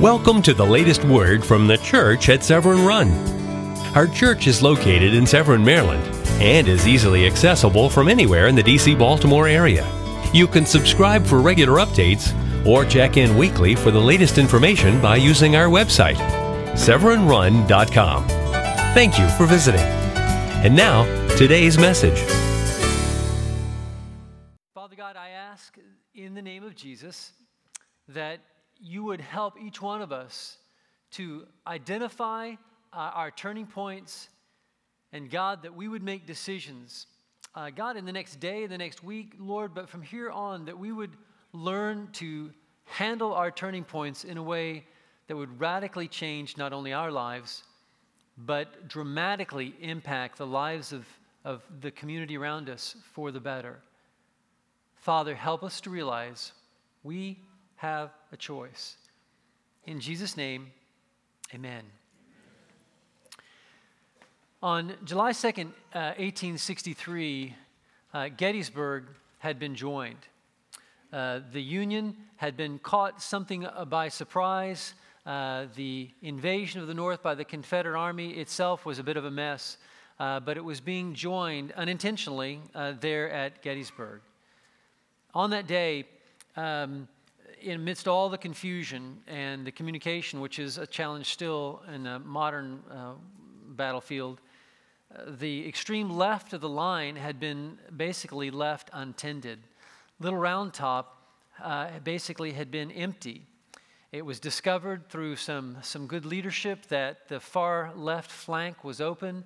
Welcome to the latest word from the church at Severn Run. Our church is located in Severn, Maryland, and is easily accessible from anywhere in the DC Baltimore area. You can subscribe for regular updates or check in weekly for the latest information by using our website, severnrun.com. Thank you for visiting. And now, today's message. Father God, I ask in the name of Jesus that you would help each one of us to identify uh, our turning points, and God, that we would make decisions. Uh, God, in the next day, the next week, Lord, but from here on, that we would learn to handle our turning points in a way that would radically change not only our lives, but dramatically impact the lives of, of the community around us for the better. Father, help us to realize we have a choice. In Jesus' name, amen. On July 2nd, uh, 1863, uh, Gettysburg had been joined. Uh, the Union had been caught something uh, by surprise. Uh, the invasion of the North by the Confederate Army itself was a bit of a mess, uh, but it was being joined unintentionally there at Gettysburg. On that day, um, amidst all the confusion and the communication, which is a challenge still in the modern uh, battlefield, uh, the extreme left of the line had been basically left untended. Little Round Top uh, basically had been empty. It was discovered through some, some good leadership that the far left flank was open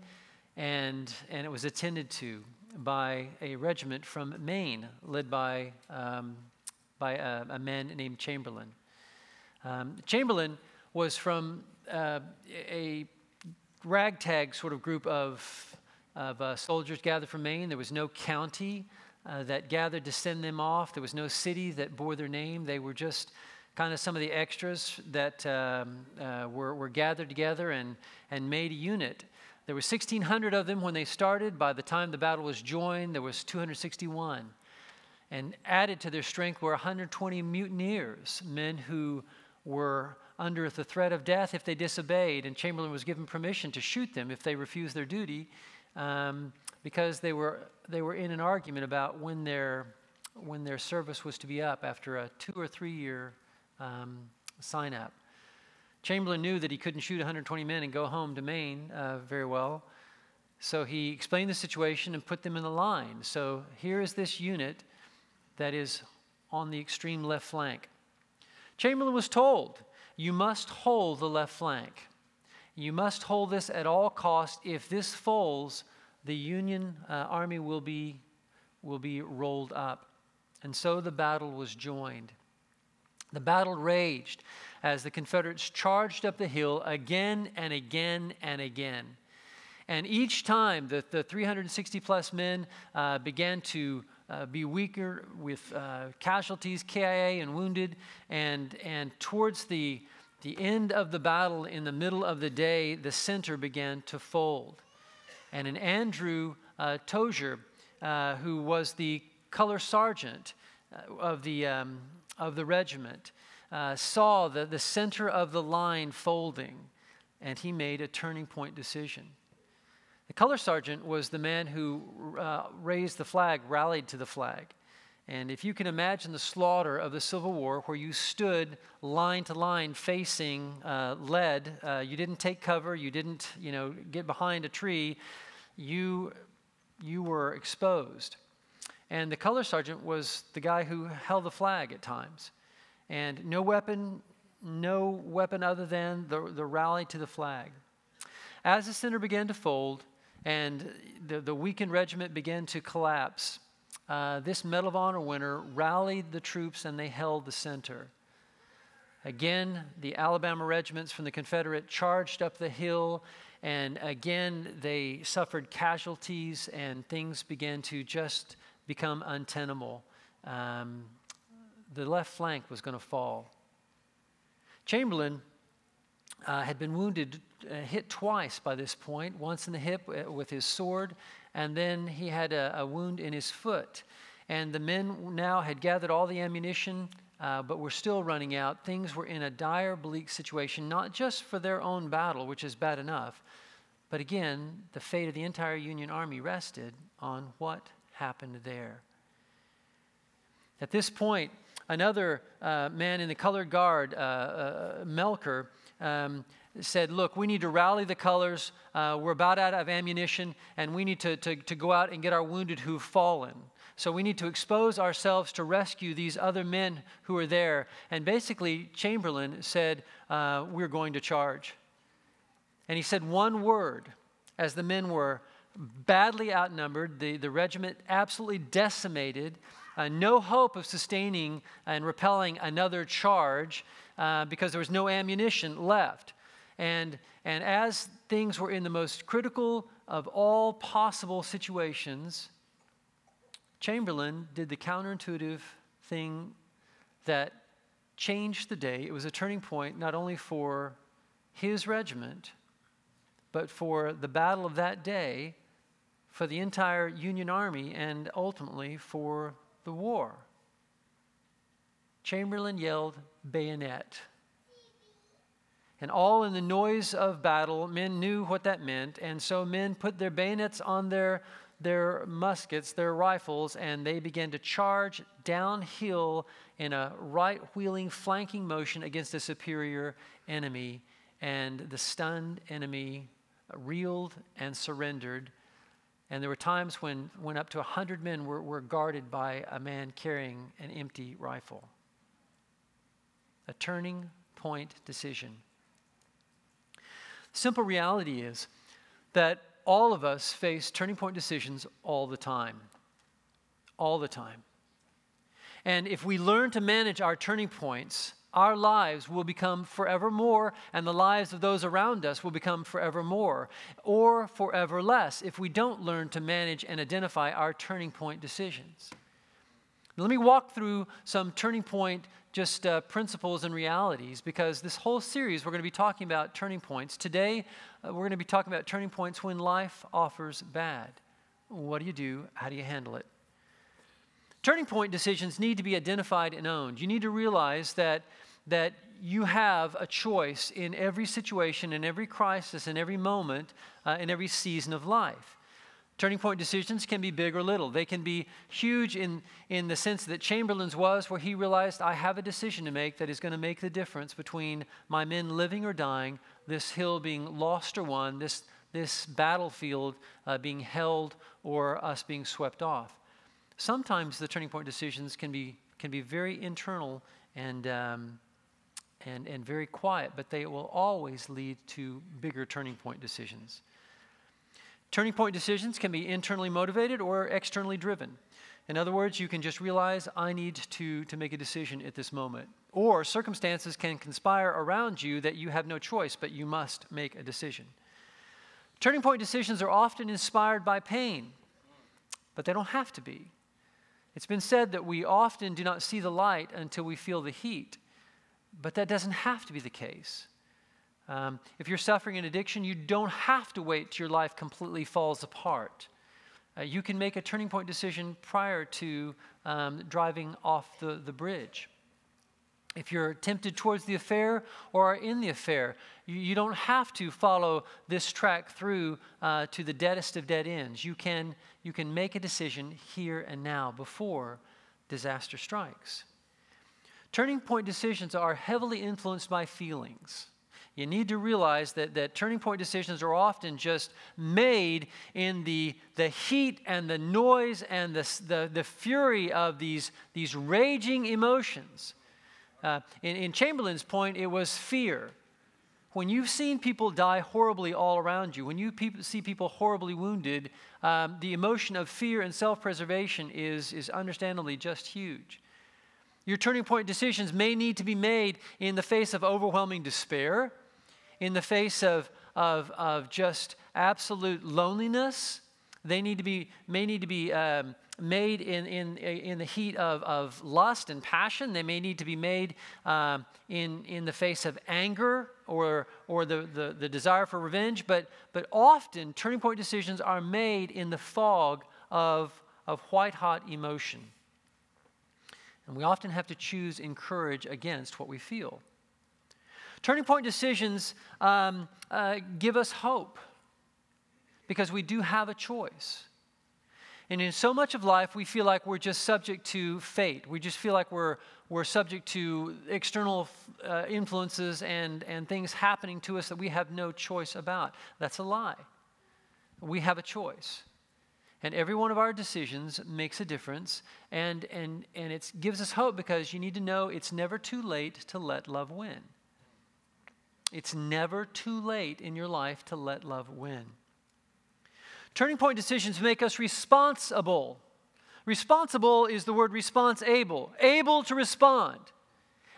and, and it was attended to by a regiment from Maine led by um, by a, a man named Chamberlain. Um, Chamberlain was from uh, a ragtag sort of group of, of uh, soldiers gathered from Maine. There was no county uh, that gathered to send them off, there was no city that bore their name. They were just kind of some of the extras that um, uh, were, were gathered together and, and made a unit. There were 1,600 of them when they started. By the time the battle was joined, there was 261. And added to their strength were 120 mutineers, men who were under the threat of death if they disobeyed. And Chamberlain was given permission to shoot them if they refused their duty um, because they were, they were in an argument about when their, when their service was to be up after a two or three year um, sign up. Chamberlain knew that he couldn't shoot 120 men and go home to Maine uh, very well. So he explained the situation and put them in the line. So here is this unit that is on the extreme left flank. Chamberlain was told, You must hold the left flank. You must hold this at all costs. If this falls, the Union uh, army will be, will be rolled up. And so the battle was joined. The battle raged as the Confederates charged up the hill again and again and again. And each time the, the 360 plus men uh, began to uh, be weaker with uh, casualties, KIA, and wounded. And, and towards the, the end of the battle, in the middle of the day, the center began to fold. And an Andrew uh, Tozier, uh, who was the color sergeant uh, of, the, um, of the regiment, uh, saw the, the center of the line folding, and he made a turning point decision. The color sergeant was the man who uh, raised the flag, rallied to the flag. And if you can imagine the slaughter of the Civil War, where you stood line to line facing uh, lead, uh, you didn't take cover, you didn't, you know, get behind a tree, you, you were exposed. And the color sergeant was the guy who held the flag at times. And no weapon, no weapon other than the, the rally to the flag. As the center began to fold, and the, the weakened regiment began to collapse. Uh, this Medal of Honor winner rallied the troops and they held the center. Again, the Alabama regiments from the Confederate charged up the hill, and again, they suffered casualties, and things began to just become untenable. Um, the left flank was going to fall. Chamberlain uh, had been wounded, uh, hit twice by this point, once in the hip uh, with his sword, and then he had a, a wound in his foot. And the men now had gathered all the ammunition. uh, but were still running out. Things were in a dire, bleak situation, not just for their own battle, which is bad enough, but again, the fate of the entire Union Army rested on what happened there. At this point, another uh, man in the colored guard, uh, uh, Melcher, um, said, Look, we need to rally the colors. Uh, we're about out of ammunition, and we need to, to, to go out and get our wounded who've fallen. So we need to expose ourselves to rescue these other men who are there. And basically, Chamberlain said, uh, We're going to charge. And he said one word as the men were badly outnumbered, the, the regiment absolutely decimated, uh, no hope of sustaining and repelling another charge uh, because there was no ammunition left. And, and as things were in the most critical of all possible situations, Chamberlain did the counterintuitive thing that changed the day. It was a turning point not only for his regiment, but for the battle of that day, for the entire Union Army, and ultimately for the war. Chamberlain yelled, bayonet. And all in the noise of battle, men knew what that meant, and so men put their bayonets on their, their muskets, their rifles, and they began to charge downhill in a right wheeling, flanking motion against a superior enemy. And the stunned enemy reeled and surrendered. And there were times when, when up to 100 men were, were guarded by a man carrying an empty rifle. A turning point decision. Simple reality is that all of us face turning point decisions all the time. All the time. And if we learn to manage our turning points, our lives will become forever more, and the lives of those around us will become forever more, or forever less if we don't learn to manage and identify our turning point decisions. Let me walk through some turning point just uh, principles and realities because this whole series we're going to be talking about turning points. Today, uh, we're going to be talking about turning points when life offers bad. What do you do? How do you handle it? Turning point decisions need to be identified and owned. You need to realize that, that you have a choice in every situation, in every crisis, in every moment, uh, in every season of life. Turning point decisions can be big or little. They can be huge in, in the sense that Chamberlain's was, where he realized, I have a decision to make that is going to make the difference between my men living or dying, this hill being lost or won, this, this battlefield uh, being held or us being swept off. Sometimes the turning point decisions can be, can be very internal and, um, and, and very quiet, but they will always lead to bigger turning point decisions. Turning point decisions can be internally motivated or externally driven. In other words, you can just realize, I need to, to make a decision at this moment. Or circumstances can conspire around you that you have no choice, but you must make a decision. Turning point decisions are often inspired by pain, but they don't have to be. It's been said that we often do not see the light until we feel the heat, but that doesn't have to be the case. Um, if you're suffering an addiction, you don't have to wait till your life completely falls apart. Uh, you can make a turning point decision prior to um, driving off the, the bridge. If you're tempted towards the affair or are in the affair, you, you don't have to follow this track through uh, to the deadest of dead ends. You can, you can make a decision here and now before disaster strikes. Turning point decisions are heavily influenced by feelings you need to realize that, that turning point decisions are often just made in the, the heat and the noise and the, the, the fury of these, these raging emotions. Uh, in, in Chamberlain's point, it was fear. When you've seen people die horribly all around you, when you see people horribly wounded, um, the emotion of fear and self preservation is, is understandably just huge. Your turning point decisions may need to be made in the face of overwhelming despair in the face of, of, of just absolute loneliness. They need to be, may need to be um, made in, in, in the heat of, of lust and passion. They may need to be made um, in, in the face of anger or, or the, the, the desire for revenge. But, but often, turning point decisions are made in the fog of, of white hot emotion. And we often have to choose in courage against what we feel. Turning point decisions um, uh, give us hope because we do have a choice. And in so much of life, we feel like we're just subject to fate. We just feel like we're, we're subject to external uh, influences and, and things happening to us that we have no choice about. That's a lie. We have a choice. And every one of our decisions makes a difference. And, and, and it gives us hope because you need to know it's never too late to let love win. It's never too late in your life to let love win. Turning point decisions make us responsible. Responsible is the word response able, able to respond.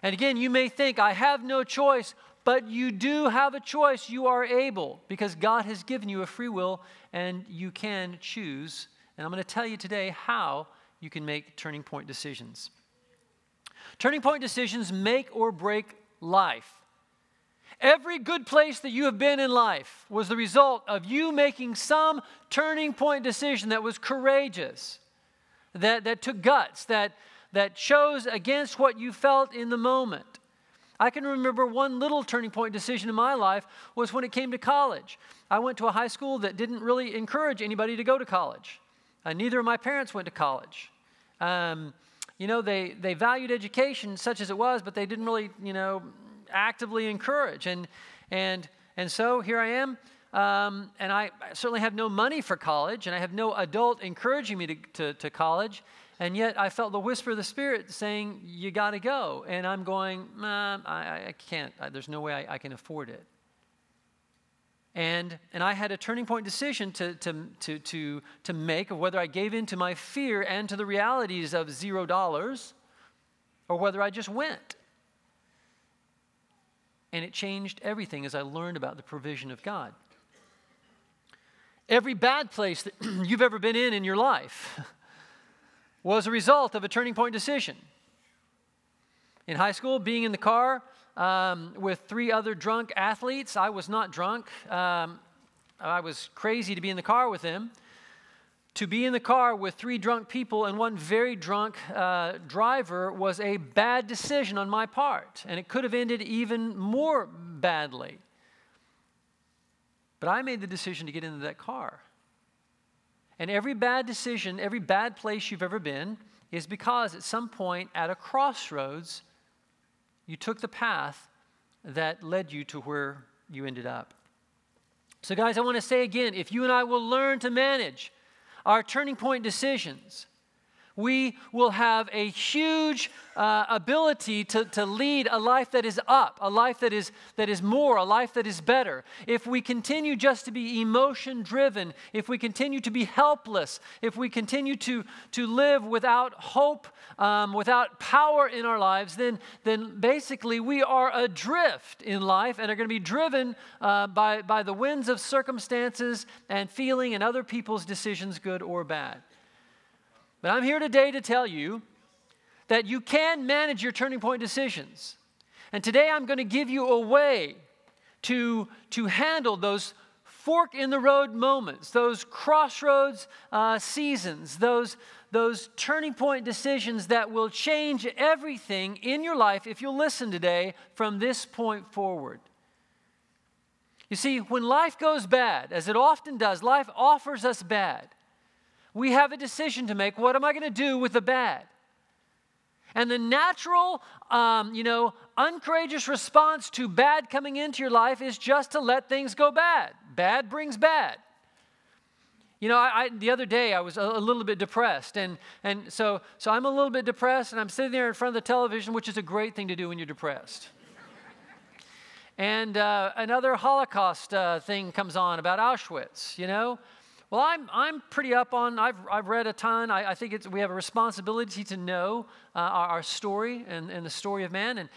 And again, you may think, I have no choice, but you do have a choice. You are able because God has given you a free will and you can choose. And I'm going to tell you today how you can make turning point decisions. Turning point decisions make or break life. Every good place that you have been in life was the result of you making some turning point decision that was courageous, that, that took guts, that, that chose against what you felt in the moment. I can remember one little turning point decision in my life was when it came to college. I went to a high school that didn't really encourage anybody to go to college. Uh, neither of my parents went to college. Um, you know, they, they valued education such as it was, but they didn't really, you know, actively encourage. And, and, and so here I am. Um, and I certainly have no money for college, and I have no adult encouraging me to, to, to college. And yet I felt the whisper of the Spirit saying, You got to go. And I'm going, I, I can't. I, there's no way I, I, can afford it. And, and I had a turning point decision to, to, to, to, to make of whether I gave in to my fear and to the realities of zero dollars or whether I just went. And it changed everything as I learned about the provision of God. Every bad place that you've ever been in in your life was a result of a turning point decision. In high school, being in the car um, with three other drunk athletes, I was not drunk. Um, I was crazy to be in the car with them to be in the car with three drunk people and one very drunk uh, driver was a bad decision on my part, and it could have ended even more badly. But I made the decision to get into that car. And every bad decision, every bad place you've ever been, is because at some point at a crossroads, you took the path that led you to where you ended up. So, guys, I want to say again if you and I will learn to manage our turning point decisions, we will have a huge uh, ability to, to lead a life that is up, a life that is, that is more, a life that is better. If we continue just to be emotion driven, if we continue to be helpless, if we continue to, to live without hope, um, without power in our lives, then, then basically we are adrift in life and are going to be driven uh, by, by the winds of circumstances and feeling and other people's decisions, good or bad. But I'm here today to tell you that you can manage your turning point decisions. And today I'm going to give you a way to, to handle those fork in the road moments, those crossroads uh, seasons, those, those turning point decisions that will change everything in your life if you'll listen today from this point forward. You see, when life goes bad, as it often does, life offers us bad we have a decision to make. What am I going to do with the bad? And the natural, um, you know, uncourageous response to bad coming into your life is just to let things go bad. Bad brings bad. You know, I, I, the other day I was a, a, little bit depressed, and, and so, so I'm a little bit depressed, and I'm sitting there in front of the television, which is a great thing to do when you're depressed. and uh, another Holocaust uh, thing comes on about Auschwitz, you know, well, I'm, I'm pretty up on, I've, I've read a ton. I, I think it's, we have a responsibility to know uh, our, our, story and, and the story of man. And,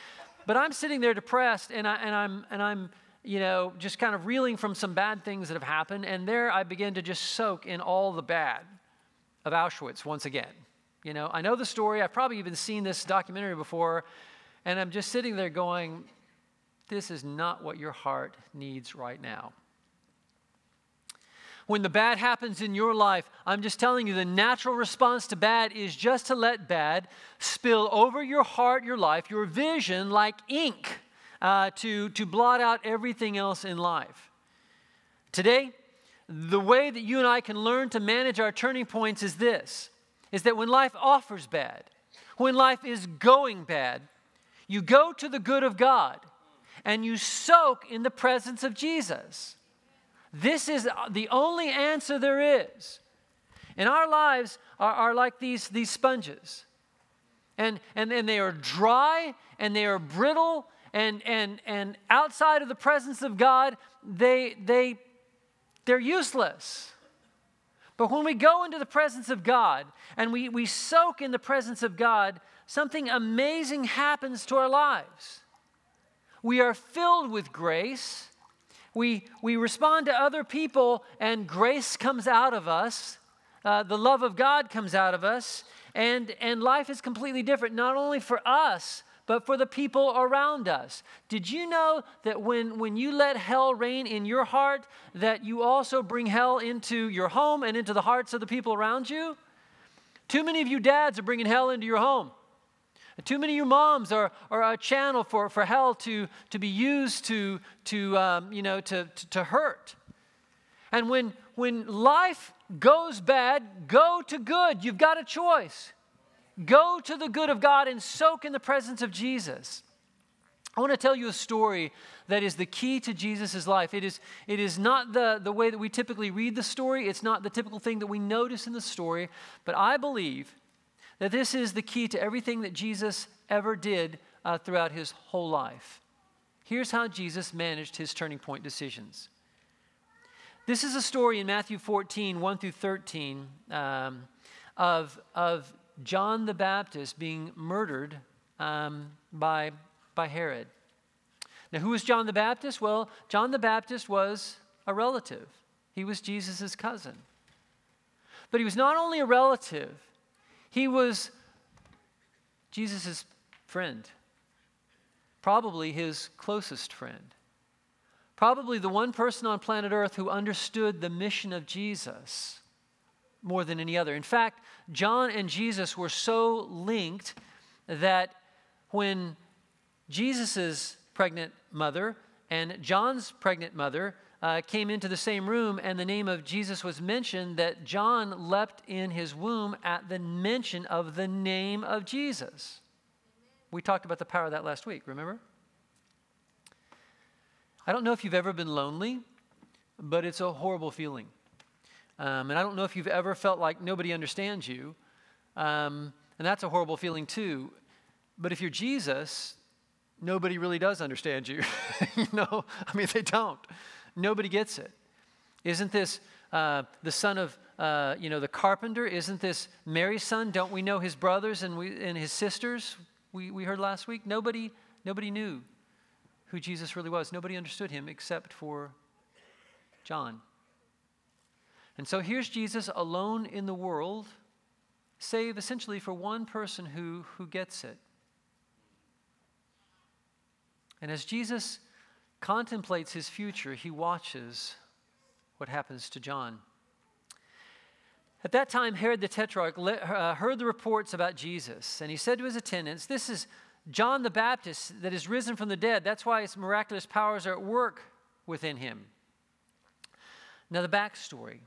but I'm sitting there depressed and, I, and, I'm, and I'm, you know, just kind of reeling from some bad things that have happened. And there I begin to just soak in all the bad of Auschwitz once again. You know, I know the story. I've probably even seen this documentary before. And I'm just sitting there going, this is not what your heart needs right now. When the bad happens in your life, I'm just telling you the natural response to bad is just to let bad spill over your heart, your life, your vision like ink uh, to, to blot out everything else in life. Today, the way that you and I can learn to manage our turning points is this is that when life offers bad, when life is going bad, you go to the good of God and you soak in the presence of Jesus. This is the only answer there is. And our lives are, are like these, these sponges. And, and, and they are dry and they are brittle and, and, and outside of the presence of God, they, they, they're useless. But when we go into the presence of God and we, we soak in the presence of God, something amazing happens to our lives. We are filled with grace we, we respond to other people, and grace comes out of us. Uh, the love of God comes out of us, and, and life is completely different, not only for us, but for the people around us. Did you know that when, when you let hell reign in your heart, that you also bring hell into your home and into the hearts of the people around you? Too many of you dads are bringing hell into your home. Too many of you moms are, are a channel for, for hell to, to be used to, to, um, you know, to, to, to hurt. And when, when life goes bad, go to good. You've got a choice. Go to the good of God and soak in the presence of Jesus. I want to tell you a story that is the key to Jesus' life. It is, it is not the, the way that we typically read the story, it's not the typical thing that we notice in the story, but I believe that this is the key to everything that Jesus ever did uh, throughout his whole life. Here's how Jesus managed his turning point decisions. This is a story in Matthew 14, 1 through 13, um, of, of John the Baptist being murdered um, by, by Herod. Now, who was John the Baptist? Well, John the Baptist was a relative, he was Jesus' cousin. But he was not only a relative, he was Jesus' friend, probably his closest friend, probably the one person on planet Earth who understood the mission of Jesus more than any other. In fact, John and Jesus were so linked that when Jesus' pregnant mother and John's pregnant mother uh, came into the same room and the name of Jesus was mentioned, that John leapt in his womb at the mention of the name of Jesus. We talked about the power of that last week, remember? I don't know if you've ever been lonely, but it's a horrible feeling. Um, and I don't know if you've ever felt like nobody understands you, um, and that's a horrible feeling too. But if you're Jesus, nobody really does understand you. you know, I mean, they don't. Nobody gets it. Isn't this uh, the son of, uh, you know, the carpenter? Isn't this Mary's son? Don't we know his brothers and, we, and his sisters? We, we heard last week. Nobody, nobody knew who Jesus really was. Nobody understood him except for John. And so here's Jesus alone in the world, save essentially for one person who, who gets it. And as Jesus contemplates his future, he watches what happens to John. At that time, Herod the Tetrarch uh, heard the reports about Jesus, and he said to his attendants, This is John the Baptist that is risen from the dead. That's why his miraculous powers are at work within him. Now, the backstory.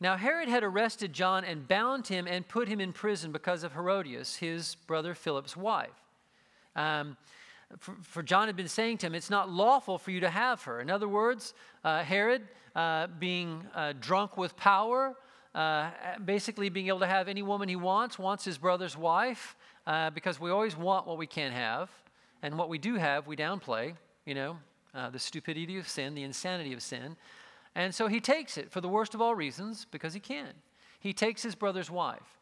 Now, Herod had arrested John and bound him and put him in prison because of Herodias, his brother Philip's wife. Um, for, for, John had been saying to him, It's not lawful for you to have her. In other words, uh, Herod, uh, being uh, drunk with power, uh, basically being able to have any woman he wants, wants his brother's wife, uh, because we always want what we can't have. And what we do have, we downplay, you know, uh, the stupidity of sin, the insanity of sin. And so he takes it for the worst of all reasons because he can. He takes his brother's wife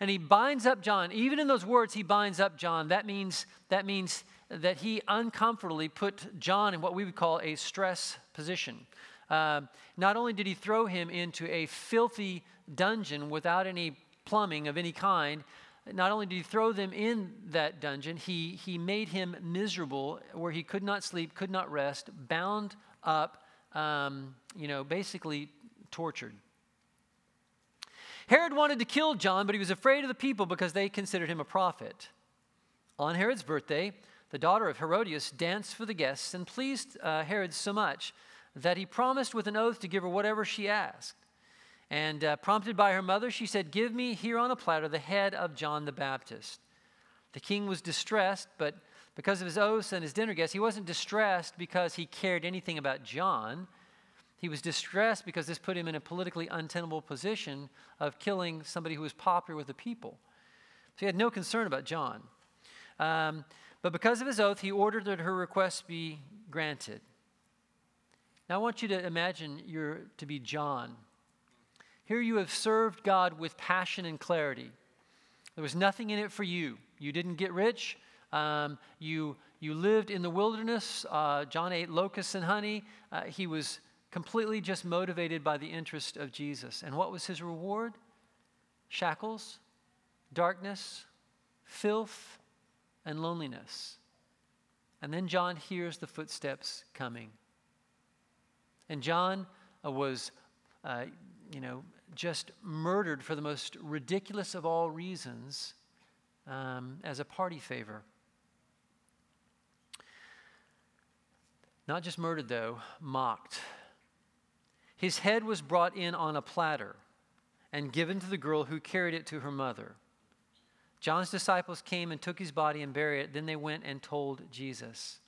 and he binds up John. Even in those words, he binds up John. That means, that means that he uncomfortably put John in what we would call a stress position. Uh, not only did he throw him into a filthy dungeon without any plumbing of any kind, not only did he throw them in that dungeon, he, he made him miserable where he could not sleep, could not rest, bound up, um, you know, basically tortured. Herod wanted to kill John, but he was afraid of the people because they considered him a prophet. On Herod's birthday, the daughter of Herodias danced for the guests and pleased uh, Herod so much that he promised with an oath to give her whatever she asked. And uh, prompted by her mother, she said, Give me here on a platter the head of John the Baptist. The king was distressed, but because of his oaths and his dinner guests, he wasn't distressed because he cared anything about John. He was distressed because this put him in a politically untenable position of killing somebody who was popular with the people. So he had no concern about John. Um, but because of his oath, he ordered that her request be granted. Now I want you to imagine you're to be John. Here you have served God with passion and clarity. There was nothing in it for you. You didn't get rich. Um, you, you lived in the wilderness. Uh, John ate locusts and honey. Uh, he was completely just motivated by the interest of Jesus. And what was his reward? Shackles, darkness, filth, and loneliness. And then John hears the footsteps coming. And John uh, was, uh, you know, just murdered for the most ridiculous of all reasons um, as a party favor. Not just murdered, though, mocked. His head was brought in on a platter and given to the girl who carried it to her mother. John's disciples came and took his body and buried it. Then they went and told Jesus.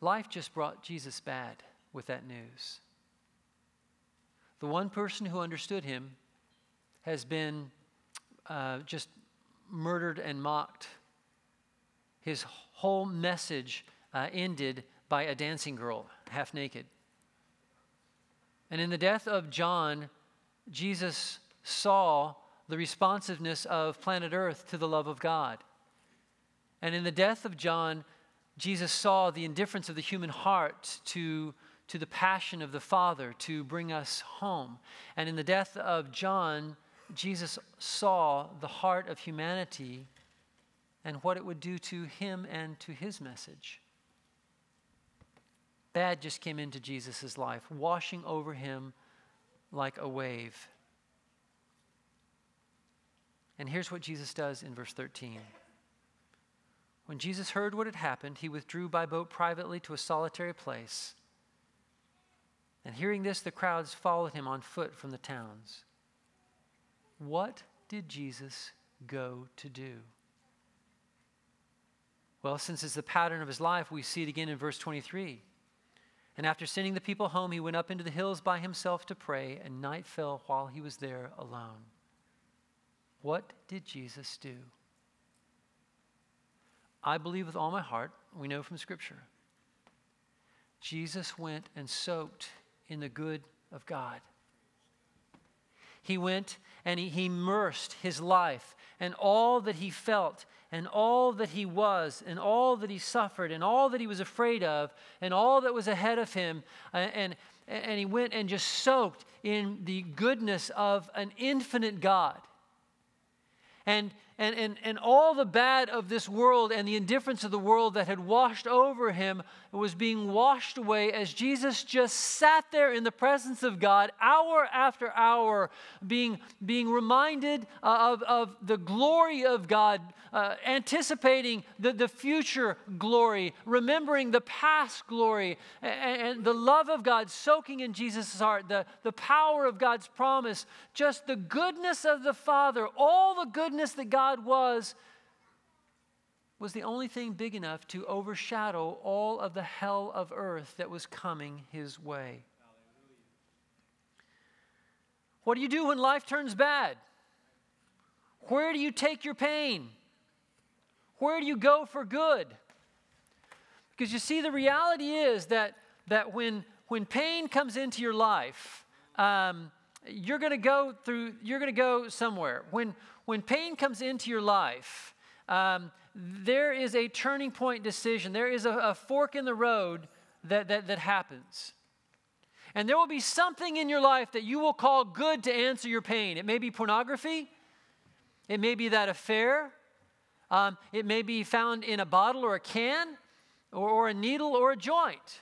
Life just brought Jesus bad with that news. The one person who understood him has been uh, just murdered and mocked his whole message uh, ended by a dancing girl, half naked. And in the death of John, Jesus saw the responsiveness of planet Earth to the love of God. And in the death of John, Jesus saw the indifference of the human heart to, to the passion of the Father to bring us home. And in the death of John, Jesus saw the heart of humanity and what it would do to him and to his message. Bad just came into Jesus' life, washing over him like a wave. And here's what Jesus does in verse 13. When Jesus heard what had happened, he withdrew by boat privately to a solitary place. And hearing this, the crowds followed him on foot from the towns. What did Jesus go to do? Well, since it's the pattern of his life, we see it again in verse 23. And after sending the people home, he went up into the hills by himself to pray, and night fell while he was there alone. What did Jesus do? I believe with all my heart, we know from Scripture, Jesus went and soaked in the good of God. He went and he, immersed his life and all that he felt and all that he was and all that he suffered and all that he was afraid of and all that was ahead of him. Uh, and, and he went and just soaked in the goodness of an infinite God. And and, and, and all the bad of this world and the indifference of the world that had washed over him was being washed away as Jesus just sat there in the presence of God hour after hour, being, being reminded uh, of, of the glory of God, uh, anticipating the, the future glory, remembering the past glory, and, and the love of God soaking in Jesus' heart, the, the power of God's promise, just the goodness of the Father, all the goodness that God God was was the only thing big enough to overshadow all of the hell of earth that was coming his way. What do you do when life turns bad? Where do you take your pain? Where do you go for good? Because you see, the reality is that, that when, when pain comes into your life, um, you're going to go through, you're going to go somewhere. When, when pain comes into your life, um, there is a turning point decision. There is a, a fork in the road that, that, that happens. And there will be something in your life that you will call good to answer your pain. It may be pornography, it may be that affair, um, it may be found in a bottle or a can, or, or a needle or a joint.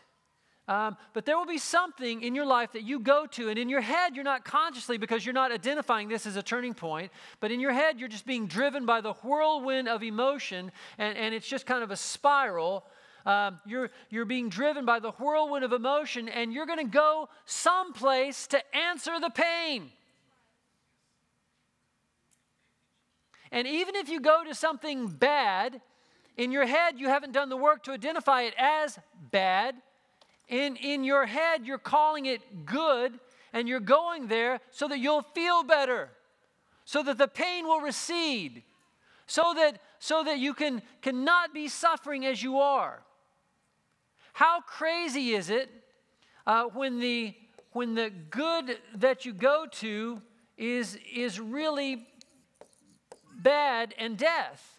Um, but there will be something in your life that you go to, and in your head, you're not consciously because you're not identifying this as a turning point, but in your head, you're just being driven by the whirlwind of emotion, and, and it's just kind of a spiral. Um, you're, you're being driven by the whirlwind of emotion, and you're going to go someplace to answer the pain. And even if you go to something bad, in your head, you haven't done the work to identify it as bad in, in your head, you're calling it good, and you're going there so that you'll feel better, so that the pain will recede, so that, so that you can, cannot be suffering as you are. How crazy is it uh, when, the, when the good that you go to is, is really bad and death?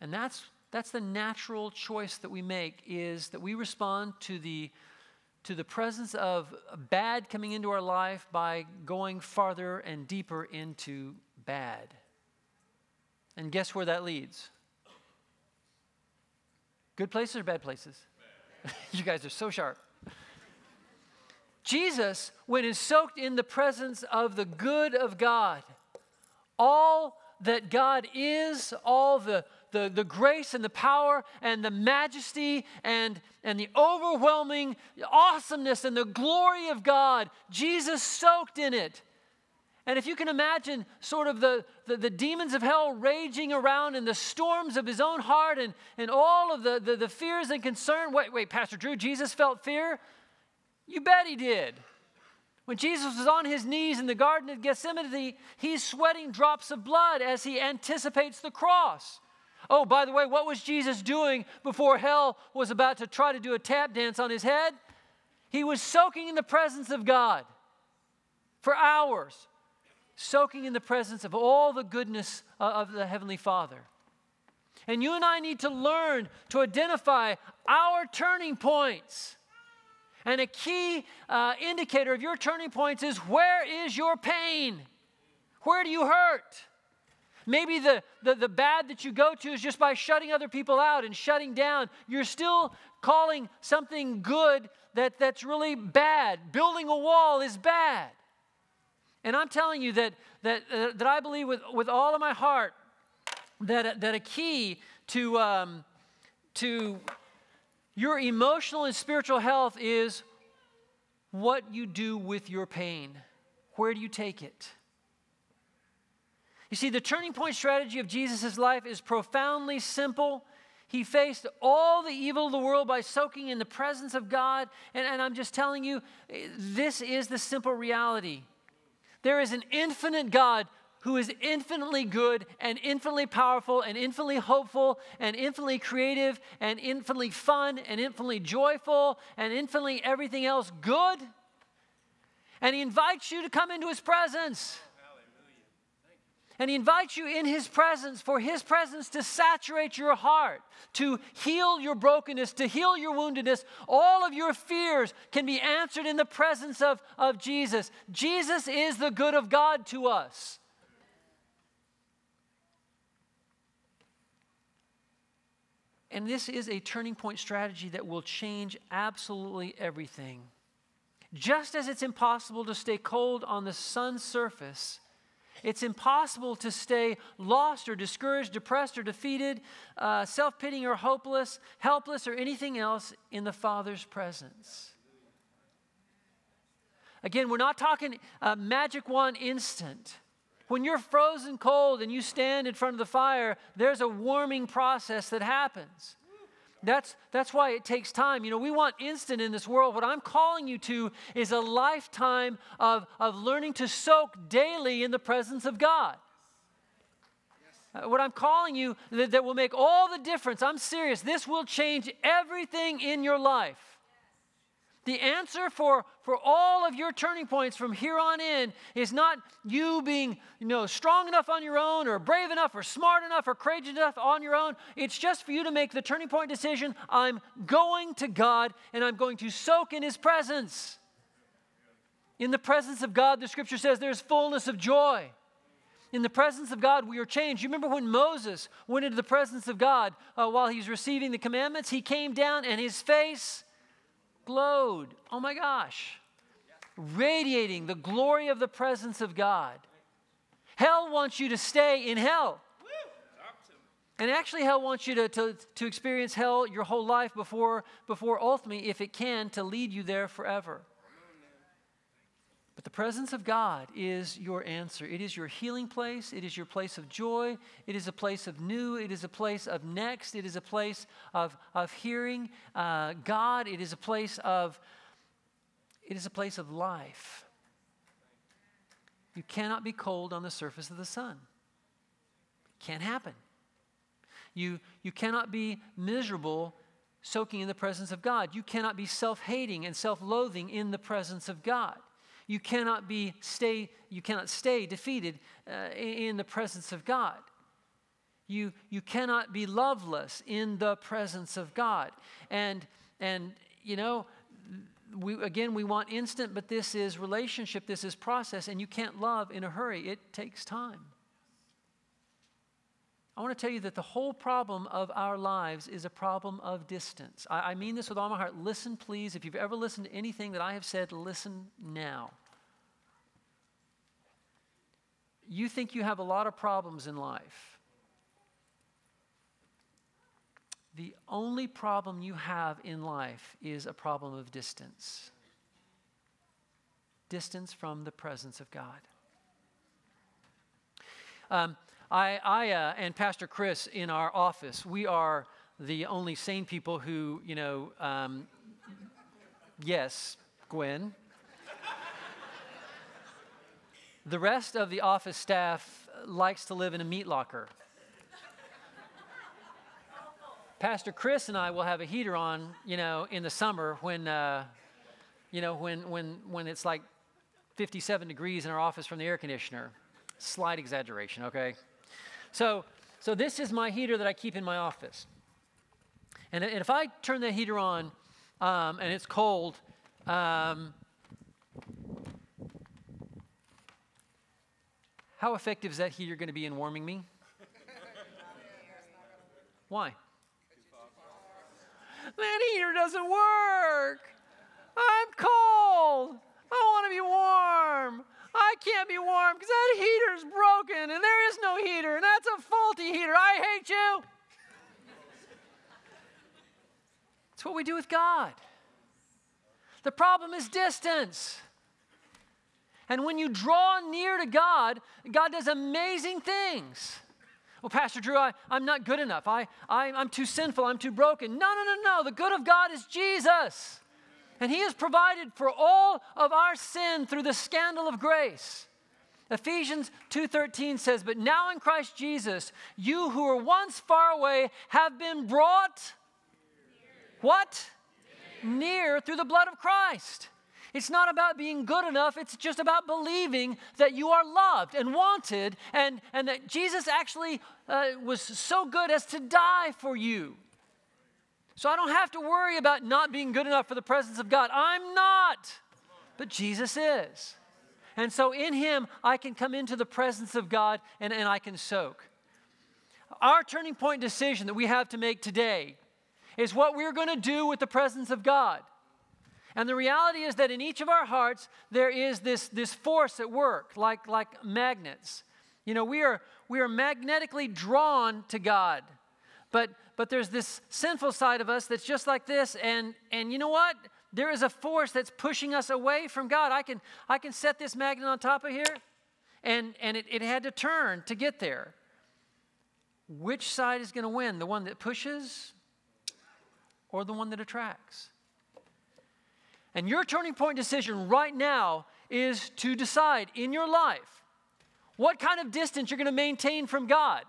And that's that's the natural choice that we make is that we respond to the to the presence of bad coming into our life by going farther and deeper into bad. And guess where that leads? Good places or bad places? you guys are so sharp. Jesus, when is soaked in the presence of the good of God, all that God is, all the the, the grace and the power and the majesty and, and the overwhelming awesomeness and the glory of God. Jesus soaked in it. And if you can imagine sort of the, the, the, demons of hell raging around in the storms of his own heart and, and all of the, the, the fears and concern. Wait, wait, Pastor Drew, Jesus felt fear? You bet he did. When Jesus was on his knees in the Garden of Gethsemane, he's sweating drops of blood as he anticipates the cross. Oh, by the way, what was Jesus doing before hell was about to try to do a tap dance on his head? He was soaking in the presence of God for hours, soaking in the presence of all the goodness of the Heavenly Father. And you and I need to learn to identify our turning points. And a key uh, indicator of your turning points is where is your pain? Where do you hurt? Maybe the, the, the bad that you go to is just by shutting other people out and shutting down. You're still calling something good that, that's really bad. Building a wall is bad. And I'm telling you that, that, uh, that I believe with, with all of my heart that, that a key to, um, to your emotional and spiritual health is what you do with your pain. Where do you take it? You see, the turning point strategy of Jesus' life is profoundly simple. He faced all the evil of the world by soaking in the presence of God. And, and I'm just telling you, this is the simple reality. There is an infinite God who is infinitely good and infinitely powerful and infinitely hopeful and infinitely creative and infinitely fun and infinitely joyful and infinitely everything else good. And He invites you to come into His presence. And he invites you in his presence for his presence to saturate your heart, to heal your brokenness, to heal your woundedness. All of your fears can be answered in the presence of, of Jesus. Jesus is the good of God to us. And this is a turning point strategy that will change absolutely everything. Just as it's impossible to stay cold on the sun's surface, it's impossible to stay lost or discouraged, depressed or defeated, uh, self pitying or hopeless, helpless or anything else in the Father's presence. Again, we're not talking a magic one instant. When you're frozen cold and you stand in front of the fire, there's a warming process that happens. That's, that's why it takes time. You know, we want instant in this world. What I'm calling you to is a lifetime of, of learning to soak daily in the presence of God. Uh, what I'm calling you that, that will make all the difference, I'm serious, this will change everything in your life. The answer for, for all of your turning points from here on in is not you being you know, strong enough on your own or brave enough or smart enough or courageous enough on your own. It's just for you to make the turning point decision I'm going to God and I'm going to soak in His presence. In the presence of God, the scripture says there's fullness of joy. In the presence of God, we are changed. You remember when Moses went into the presence of God uh, while he was receiving the commandments? He came down and his face glowed. Oh my gosh. Radiating the glory of the presence of God. Hell wants you to stay in hell. And actually, hell wants you to, to, to experience hell your whole life before, before ultimately, if it can, to lead you there forever. But the presence of God is your answer. It is your healing place. It is your place of joy. It is a place of new. It is a place of next. It is a place of, of hearing uh, God. It is a place of it is a place of life. You cannot be cold on the surface of the sun. Can't happen. You, you cannot be miserable soaking in the presence of God. You cannot be self hating and self loathing in the presence of God. You cannot, be stay, you cannot stay defeated uh, in the presence of God. You, you cannot be loveless in the presence of God. And, and you know, we, again, we want instant, but this is relationship, this is process, and you can't love in a hurry. It takes time. I want to tell you that the whole problem of our lives is a problem of distance. I, I, mean this with all my heart. Listen, please. If you've ever listened to anything that I have said, listen now. You think you have a lot of problems in life. The only problem you have in life is a problem of distance distance from the presence of God. Um, I, I uh, and Pastor Chris in our office, we are the only sane people who, you know, um, yes, Gwen. The rest of the office staff likes to live in a meat locker. Pastor Chris and I will have a heater on, you know, in the summer when, uh, you know, when, when, when it's like 57 degrees in our office from the air conditioner. Slight exaggeration, okay? So, so this is my heater that I keep in my office. And, and if I turn the heater on um, and it's cold, um, how effective is that heater going to be in warming me? Why? That heater doesn't work. I'm cold. I want to be warm. I can't be warm because that heater's broken and there is no heater and that's a faulty heater. I hate you. It's what we do with God. The problem is distance. And when you draw near to God, God does amazing things. Well, Pastor Drew, I, I'm not good enough. I, I, I'm too sinful. I'm too broken. No, no, no, no. The good of God is Jesus. And he has provided for all of our sin through the scandal of grace. Ephesians 2:13 says, "But now in Christ Jesus, you who were once far away have been brought what? Near through the blood of Christ." It's not about being good enough, it's just about believing that you are loved and wanted and, and that Jesus actually uh, was so good as to die for you. So I don't have to worry about not being good enough for the presence of God. I'm not, but Jesus is. And so in Him, I can come into the presence of God and, and I can soak. Our turning point decision that we have to make today is what we're going to do with the presence of God. And the reality is that in each of our hearts, there is this, this force at work, like, like magnets. You know, we are, we are magnetically drawn to God. But but there's this sinful side of us that's just like this and and you know what? There is a force that's pushing us away from god. I can i can set this magnet on top of here and and it, it had to turn to get there. Which side is going to win? The one that pushes or the one that attracts and your turning point decision right now is to decide in your life what kind of distance you're going to maintain from god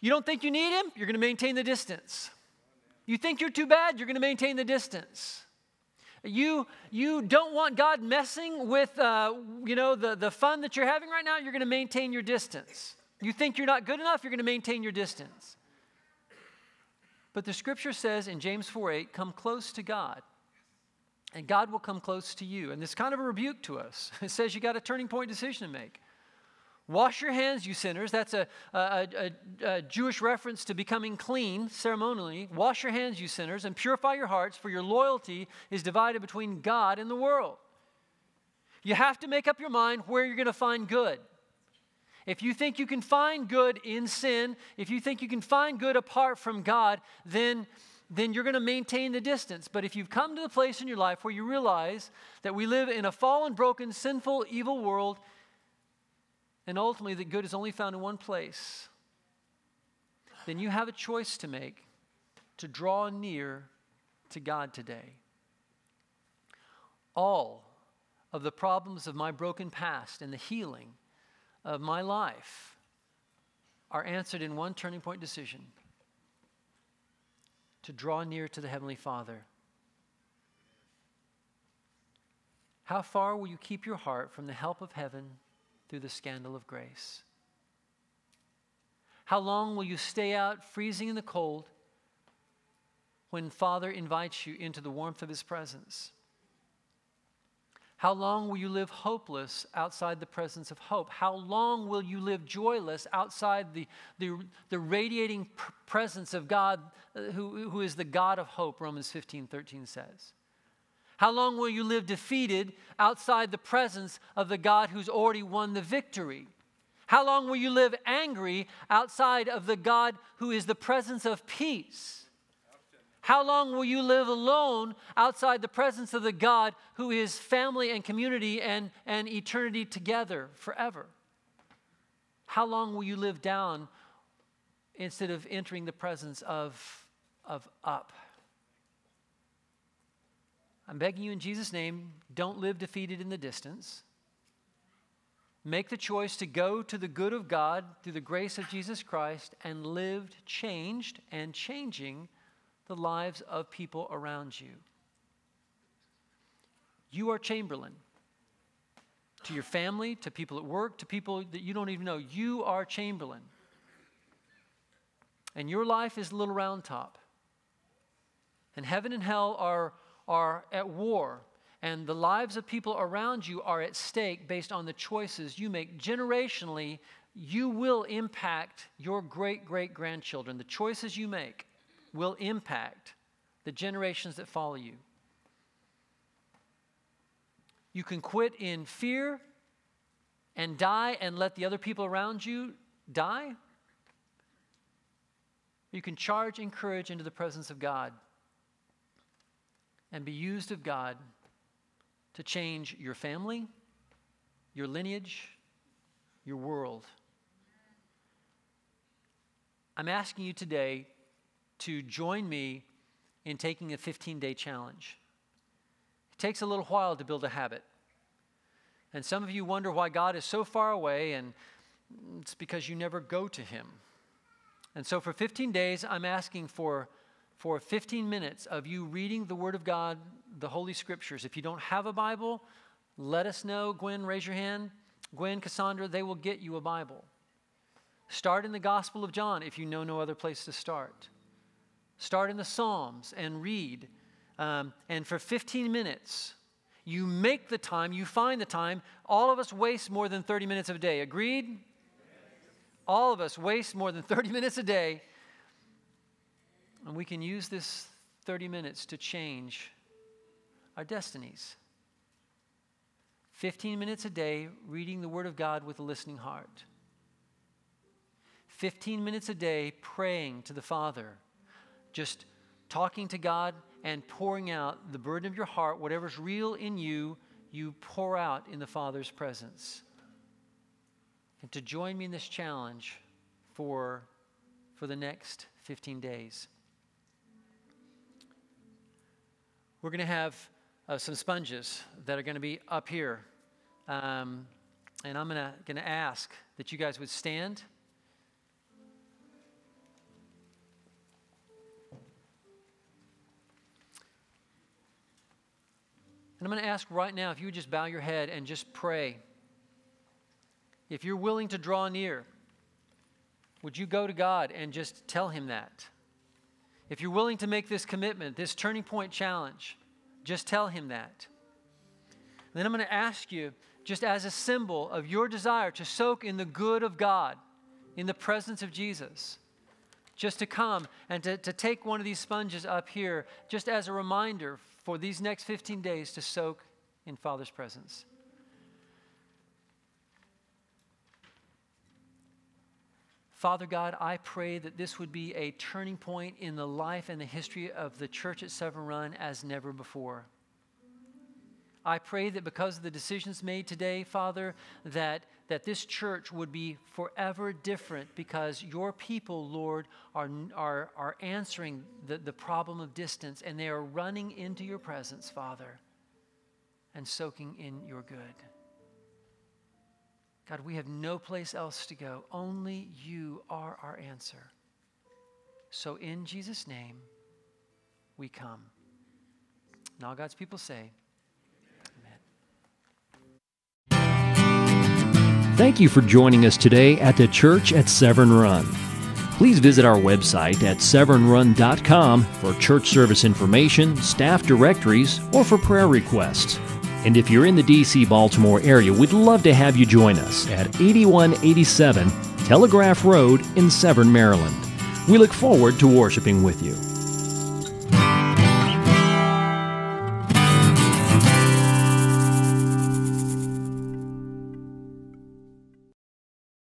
You don't think you need him? You're going to maintain the distance. You think you're too bad? You're going to maintain the distance. You, you don't want God messing with, uh, you know, the, the fun that you're having right now? You're going to maintain your distance. You think you're not good enough? You're going to maintain your distance. But the scripture says in James 4 8, come close to God, and God will come close to you. And this kind of a rebuke to us. It says you got a turning point decision to make. Wash your hands, you sinners. That's a, a, a, a, Jewish reference to becoming clean ceremonially. Wash your hands, you sinners, and purify your hearts, for your loyalty is divided between God and the world. You have to make up your mind where you're going to find good. If you think you can find good in sin, if you think you can find good apart from God, then, then you're going to maintain the distance. But if you've come to the place in your life where you realize that we live in a fallen, broken, sinful, evil world, and ultimately that good is only found in one place, then you have a choice to make to draw near to God today. All of the problems of my broken past and the healing of my life are answered in one turning point decision to draw near to the Heavenly Father. How far will you keep your heart from the help of heaven? through the scandal of grace? How long will you stay out freezing in the cold when Father invites you into the warmth of His presence? How long will you live hopeless outside the presence of hope? How long will you live joyless outside the, the, the radiating pr- presence of God, uh, who, who is the God of hope, Romans 15 13 says? How long will you live defeated outside the presence of the God who's already won the victory? How long will you live angry outside of the God who is the presence of peace? How long will you live alone outside the presence of the God who is family and community and, and eternity together forever? How long will you live down instead of entering the presence of, of up? I'm begging you in Jesus' name, don't live defeated in the distance. Make the choice to go to the good of God through the grace of Jesus Christ and lived changed and changing the lives of people around you. You are Chamberlain. To your family, to people at work, to people that you don't even know, you are Chamberlain. And your life is little round top. And heaven and hell are are at war and the lives of people around you are at stake based on the choices you make generationally, you will impact your great great grandchildren. The choices you make will impact the generations that follow you. You can quit in fear and die and let the other people around you die. You can charge and courage into the presence of God and be used of God to change your family, your lineage, your world. I'm asking you today to join me in taking a 15 day challenge. It takes a little while to build a habit. And some of you wonder why God is so far away, and it's because you never go to Him. And so for 15 days, I'm asking for for 15 minutes of you reading the Word of God, the Holy Scriptures. If you don't have a Bible, let us know. Gwen, raise your hand. Gwen, Cassandra, they will get you a Bible. Start in the Gospel of John if you know no other place to start. Start in the Psalms and read. Um, and for 15 minutes, you make the time, you find the time. All of us waste more than 30 minutes a day. Agreed? All of us waste more than 30 minutes a day and we can use this 30 minutes to change our destinies. 15 minutes a day reading the Word of God with a listening heart. 15 minutes a day praying to the Father, just talking to God and pouring out the burden of your heart, whatever's real in you, you pour out in the Father's presence. And to join me in this challenge for, for the next 15 days. We're going to have uh, some sponges that are going to be up here. Um, and I'm going to ask that you guys would stand. And I'm going to ask right now if you would just bow your head and just pray. If you're willing to draw near, would you go to God and just tell Him that? if you're willing to make this commitment, this turning point challenge, Just tell him that. Then I'm going to ask you, just as a symbol of your desire to soak in the good of God, in the presence of Jesus, just to come and to, to take one of these sponges up here, just as a reminder for these next 15 days to soak in Father's presence. Father God, I pray that this would be a turning point in the life and the history of the church at Severn Run as never before. I pray that because of the decisions made today, Father, that, that this church would be forever different because your people, Lord, are, are, are answering the, the problem of distance and they are running into your presence, Father, and soaking in your good. God, we have no place else to go. Only you are our answer. So, in Jesus' name, we come. Now, God's people say, Thank you for joining us today at the Church at Severn Run. Please visit our website at severnrun.com for church service information, staff directories, or for prayer requests. And if you're in the DC Baltimore area, we'd love to have you join us at 8187 Telegraph Road in Severn, Maryland. We look forward to worshiping with you.